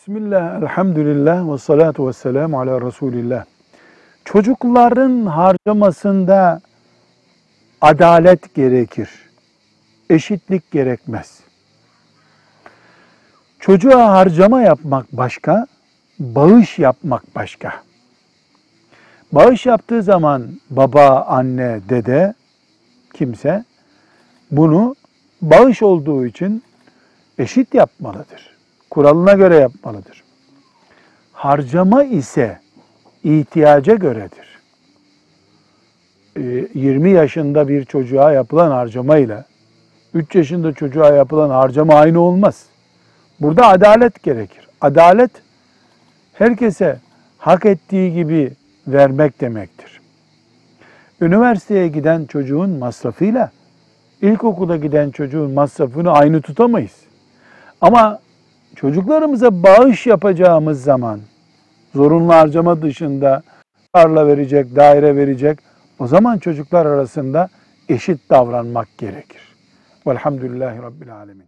Bismillah, elhamdülillah ve salatu ve selamu ala Resulillah. Çocukların harcamasında adalet gerekir. Eşitlik gerekmez. Çocuğa harcama yapmak başka, bağış yapmak başka. Bağış yaptığı zaman baba, anne, dede, kimse bunu bağış olduğu için eşit yapmalıdır. Kuralına göre yapmalıdır. Harcama ise ihtiyaca göredir. Ee, 20 yaşında bir çocuğa yapılan harcama ile 3 yaşında çocuğa yapılan harcama aynı olmaz. Burada adalet gerekir. Adalet herkese hak ettiği gibi vermek demektir. Üniversiteye giden çocuğun masrafıyla ilkokula giden çocuğun masrafını aynı tutamayız. Ama çocuklarımıza bağış yapacağımız zaman zorunlu harcama dışında tarla verecek, daire verecek o zaman çocuklar arasında eşit davranmak gerekir. Velhamdülillahi Rabbil Alemin.